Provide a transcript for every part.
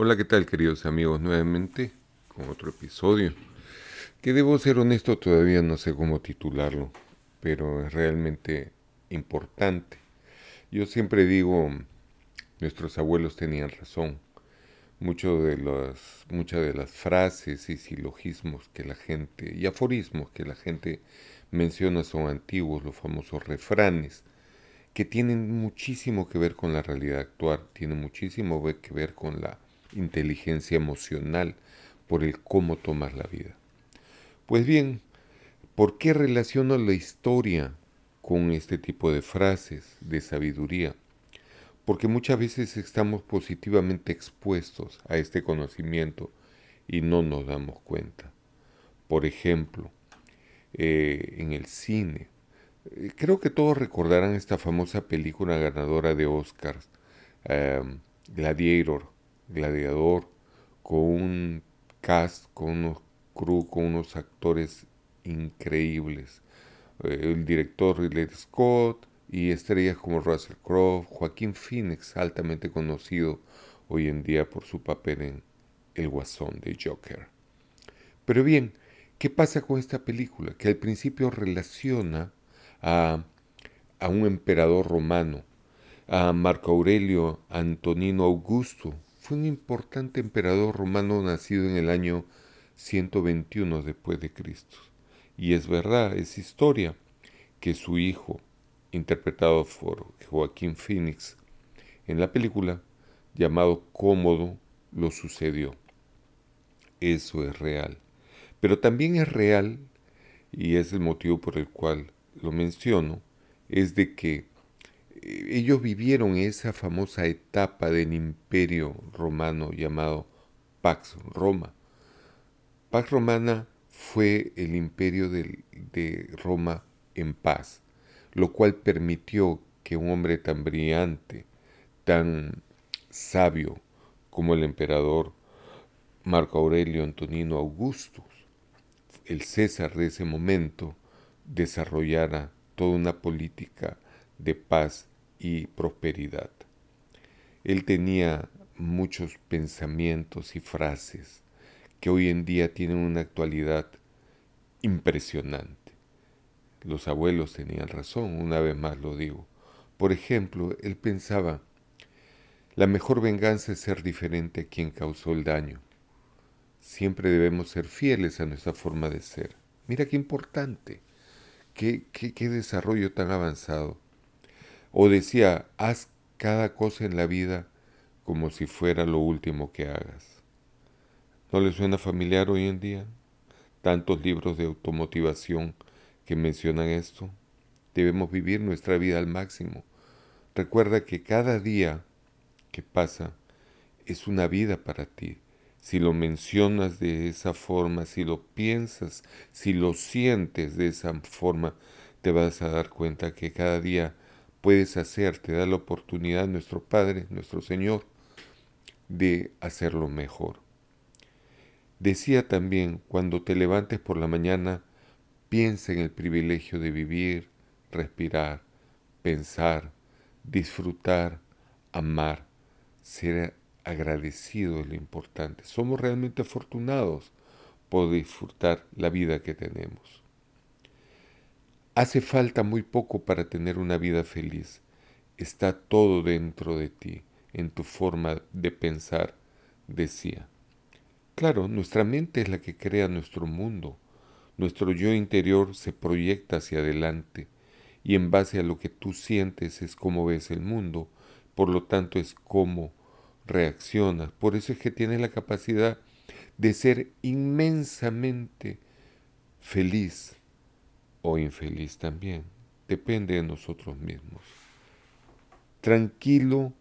Hola, ¿qué tal queridos amigos? Nuevamente con otro episodio. Que debo ser honesto, todavía no sé cómo titularlo, pero es realmente importante. Yo siempre digo, nuestros abuelos tenían razón. Mucho de las, muchas de las frases y silogismos que la gente, y aforismos que la gente menciona son antiguos, los famosos refranes que tienen muchísimo que ver con la realidad actual, tienen muchísimo que ver con la inteligencia emocional por el cómo tomar la vida. Pues bien, ¿por qué relaciono la historia con este tipo de frases de sabiduría? Porque muchas veces estamos positivamente expuestos a este conocimiento y no nos damos cuenta. Por ejemplo, eh, en el cine, eh, creo que todos recordarán esta famosa película ganadora de Oscars, em, Gladiator, Gladiador, con un cast, con unos crew, con unos actores increíbles. Eh, el director Ridley Scott y estrellas como Russell Crowe, Joaquín Phoenix, altamente conocido hoy en día por su papel en El Guasón de Joker. Pero bien, ¿qué pasa con esta película? Que al principio relaciona a, un emperador romano, a Marco Aurelio Antonino Augusto. Fue un importante emperador romano nacido en el año 121 después de Cristo. Y es verdad, es historia, que su hijo, interpretado por Joaquín Phoenix, en la película llamado Cómodo, lo sucedió. Eso es real. Pero también es real, y es el motivo por el cual lo menciono, es de que ellos vivieron esa famosa etapa del imperio romano llamado Pax Roma. Pax Romana fue el imperio de, de Roma en paz, lo cual permitió que un hombre tan brillante, tan sabio como el emperador Marco Aurelio Antonino Augustus, el César de ese momento, desarrollara toda una política de paz y prosperidad. Él tenía muchos pensamientos y frases que hoy en día tienen una actualidad impresionante. Los abuelos tenían razón, una vez más lo digo. Por ejemplo, él pensaba, la mejor venganza es ser diferente a quien causó el daño. Siempre debemos ser fieles a nuestra forma de ser. Mira qué importante. Qué, desarrollo tan avanzado. O decía, haz cada cosa en la vida como si fuera lo último que hagas. ¿No le suena familiar hoy en día? Tantos libros de automotivación que mencionan esto. Debemos vivir nuestra vida al máximo. Recuerda que cada día que pasa es una vida para ti si lo mencionas de esa forma, si lo piensas, si lo sientes de esa forma, te vas a dar cuenta que cada día puedes hacer, te da la oportunidad nuestro Padre, nuestro Señor, de hacerlo mejor. Decía también, cuando te levantes por la mañana, piensa en el privilegio de vivir, respirar, pensar, disfrutar, amar, ser agradecido es lo importante. Somos realmente afortunados por disfrutar la vida que tenemos. Hace falta muy poco para tener una vida feliz. Está todo dentro de ti, en tu forma de pensar, decía. Claro, nuestra mente es la que crea nuestro mundo. Nuestro yo interior se proyecta hacia adelante y en base a lo que tú sientes es como ves el mundo, por lo tanto es como reaccionas. Por eso es que tienes la capacidad de ser inmensamente feliz o infeliz también. Depende de nosotros mismos. Tranquilo,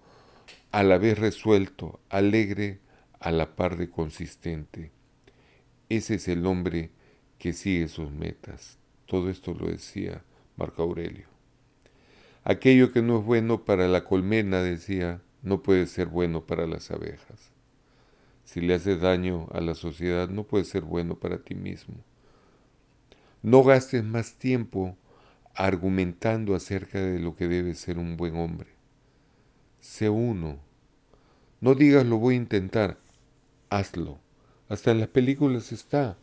a la vez resuelto, alegre, a la par de consistente. Ese es el hombre que sigue sus metas. Todo esto lo decía Marco Aurelio. Aquello que no es bueno para la colmena, decía, no puede ser bueno para las abejas. Si le haces daño a la sociedad, no puede ser bueno para ti mismo. No gastes más tiempo argumentando acerca de lo que debe ser un buen hombre. Sé uno. No digas lo voy a intentar, hazlo. Hasta en las películas está.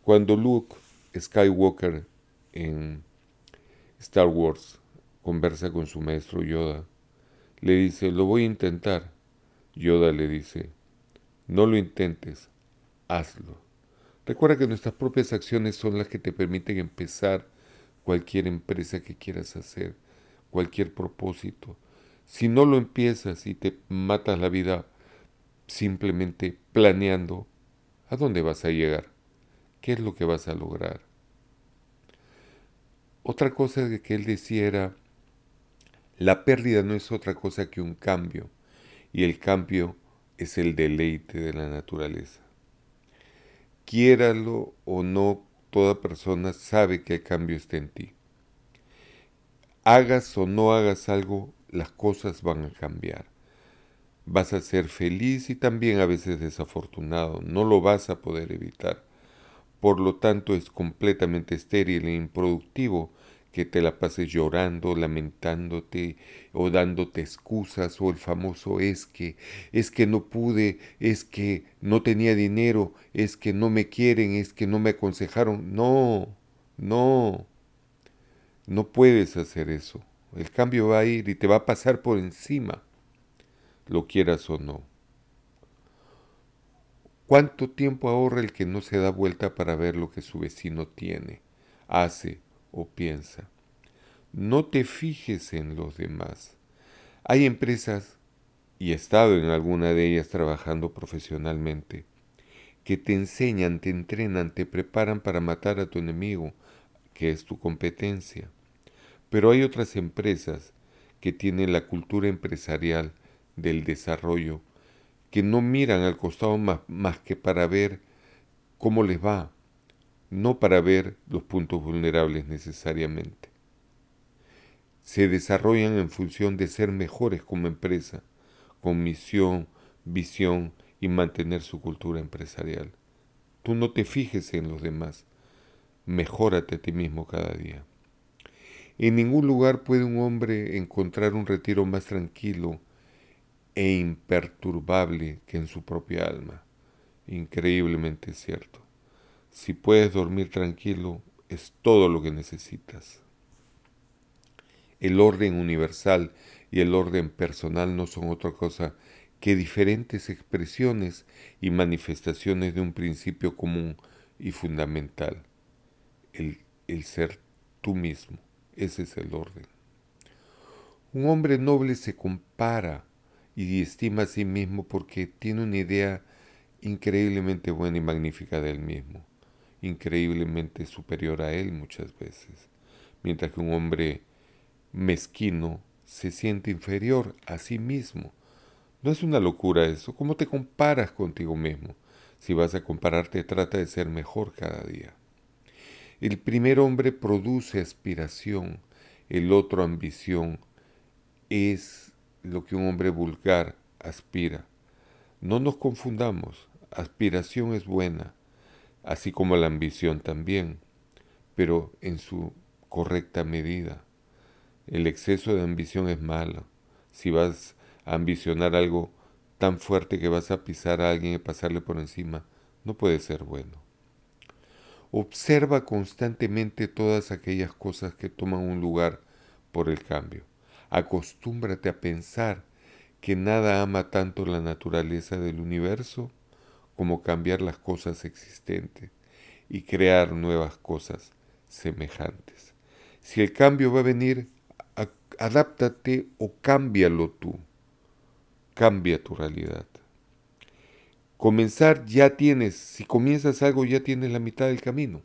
Cuando Luke Skywalker en Star Wars conversa con su maestro Yoda, le dice, lo voy a intentar. Yoda le dice, no lo intentes, hazlo. Recuerda que nuestras propias acciones son las que te permiten empezar cualquier empresa que quieras hacer, cualquier propósito. Si no lo empiezas y te matas la vida simplemente planeando, ¿a dónde vas a llegar? ¿Qué es lo que vas a lograr? Otra cosa que él decía era, la pérdida no es otra cosa que un cambio, y el cambio es el deleite de la naturaleza. Quiéralo o no, toda persona sabe que el cambio está en ti. Hagas o no hagas algo, las cosas van a cambiar. Vas a ser feliz y también a veces desafortunado, no lo vas a poder evitar. Por lo tanto es completamente estéril e improductivo que te la pases llorando, lamentándote o dándote excusas o el famoso es que, es que no pude, es que no tenía dinero, es que no me quieren, es que no me aconsejaron. No, no, no puedes hacer eso. El cambio va a ir y te va a pasar por encima, lo quieras o no. ¿Cuánto tiempo ahorra el que no se da vuelta para ver lo que su vecino tiene, hace o piensa. No te fijes en los demás. Hay empresas, y he estado en alguna de ellas trabajando profesionalmente, que te enseñan, te entrenan, te preparan para matar a tu enemigo, que es tu competencia. Pero hay otras empresas que tienen la cultura empresarial del desarrollo, que no miran al costado más, más que para ver cómo les va, no para ver los puntos vulnerables necesariamente. Se desarrollan en función de ser mejores como empresa, con misión, visión y mantener su cultura empresarial. Tú no te fijes en los demás, mejórate a ti mismo cada día. En ningún lugar puede un hombre encontrar un retiro más tranquilo e imperturbable que en su propia alma. Increíblemente cierto. Si puedes dormir tranquilo, es todo lo que necesitas. El orden universal y el orden personal no son otra cosa que diferentes expresiones y manifestaciones de un principio común y fundamental, el, el ser tú mismo. Ese es el orden. Un hombre noble se compara y estima a sí mismo porque tiene una idea increíblemente buena y magnífica de él mismo increíblemente superior a él muchas veces, mientras que un hombre mezquino se siente inferior a sí mismo. No es una locura eso. ¿Cómo te comparas contigo mismo? Si vas a compararte, trata de ser mejor cada día. El primer hombre produce aspiración, el otro ambición. Es lo que un hombre vulgar aspira. No nos confundamos. Aspiración es buena, así como la ambición también, pero en su correcta medida. El exceso de ambición es malo. Si vas a ambicionar algo tan fuerte que vas a pisar a alguien y pasarle por encima, no puede ser bueno. Observa constantemente todas aquellas cosas que toman un lugar por el cambio. Acostúmbrate a pensar que nada ama tanto la naturaleza del universo como cambiar las cosas existentes y crear nuevas cosas semejantes. Si el cambio va a venir, adáptate o cámbialo tú. Cambia tu realidad. Comenzar ya tienes, si comienzas algo ya tienes la mitad del camino.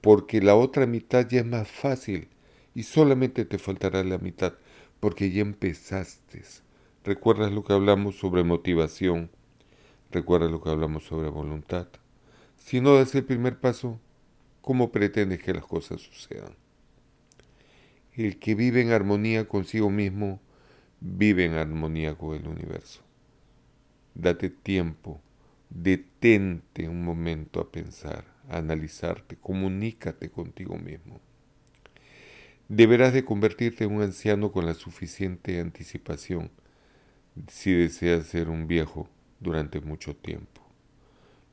Porque la otra mitad ya es más fácil y solamente te faltará la mitad porque ya empezaste. ¿Recuerdas lo que hablamos sobre motivación? Recuerda lo que hablamos sobre voluntad. Si no das el primer paso, ¿cómo pretendes que las cosas sucedan? El que vive en armonía consigo mismo, vive en armonía con el universo. Date tiempo, detente un momento a pensar, a analizarte, comunícate contigo mismo. Deberás de convertirte en un anciano con la suficiente anticipación si deseas ser un viejo durante mucho tiempo.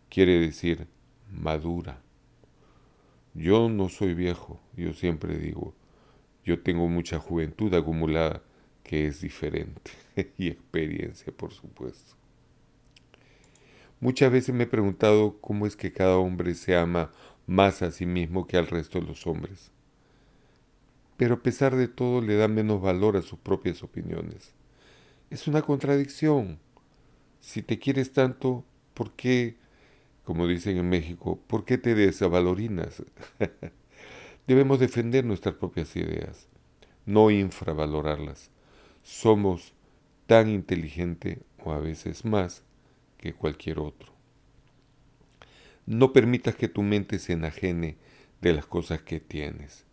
Quiere decir madura. Yo no soy viejo, yo siempre digo, yo tengo mucha juventud acumulada que es diferente y experiencia, por supuesto. Muchas veces me he preguntado cómo es que cada hombre se ama más a sí mismo que al resto de los hombres. Pero a pesar de todo le da menos valor a sus propias opiniones. Es una contradicción. Si te quieres tanto, ¿por qué, como dicen en México, por qué te desavalorinas? Debemos defender nuestras propias ideas, no infravalorarlas. Somos tan inteligentes, o a veces más, que cualquier otro. No permitas que tu mente se enajene de las cosas que tienes.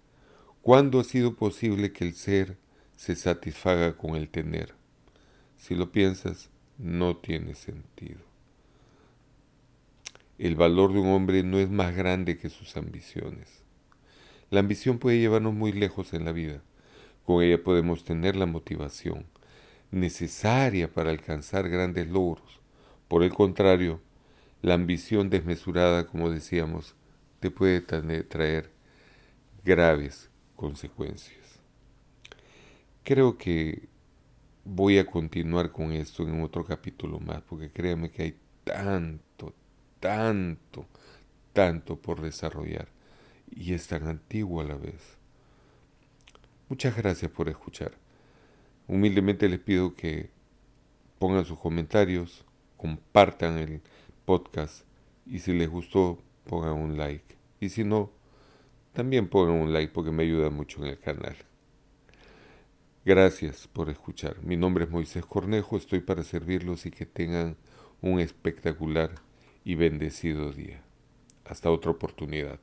¿Cuándo ha sido posible que el ser se satisfaga con el tener? Si lo piensas, no tiene sentido. El valor de un hombre no es más grande que sus ambiciones. La ambición puede llevarnos muy lejos en la vida. Con ella podemos tener la motivación necesaria para alcanzar grandes logros. Por el contrario, la ambición desmesurada, como decíamos, te puede traer graves consecuencias. Creo que voy a continuar con esto en otro capítulo más, porque créanme que hay tanto, tanto, tanto por desarrollar y es tan antiguo a la vez. Muchas gracias por escuchar. Humildemente les pido que pongan sus comentarios, compartan el podcast y si les gustó pongan un like. Y si no, también pongan un like porque me ayuda mucho en el canal. Gracias por escuchar. Mi nombre es Moisés Cornejo, estoy para servirlos y que tengan un espectacular y bendecido día. Hasta otra oportunidad.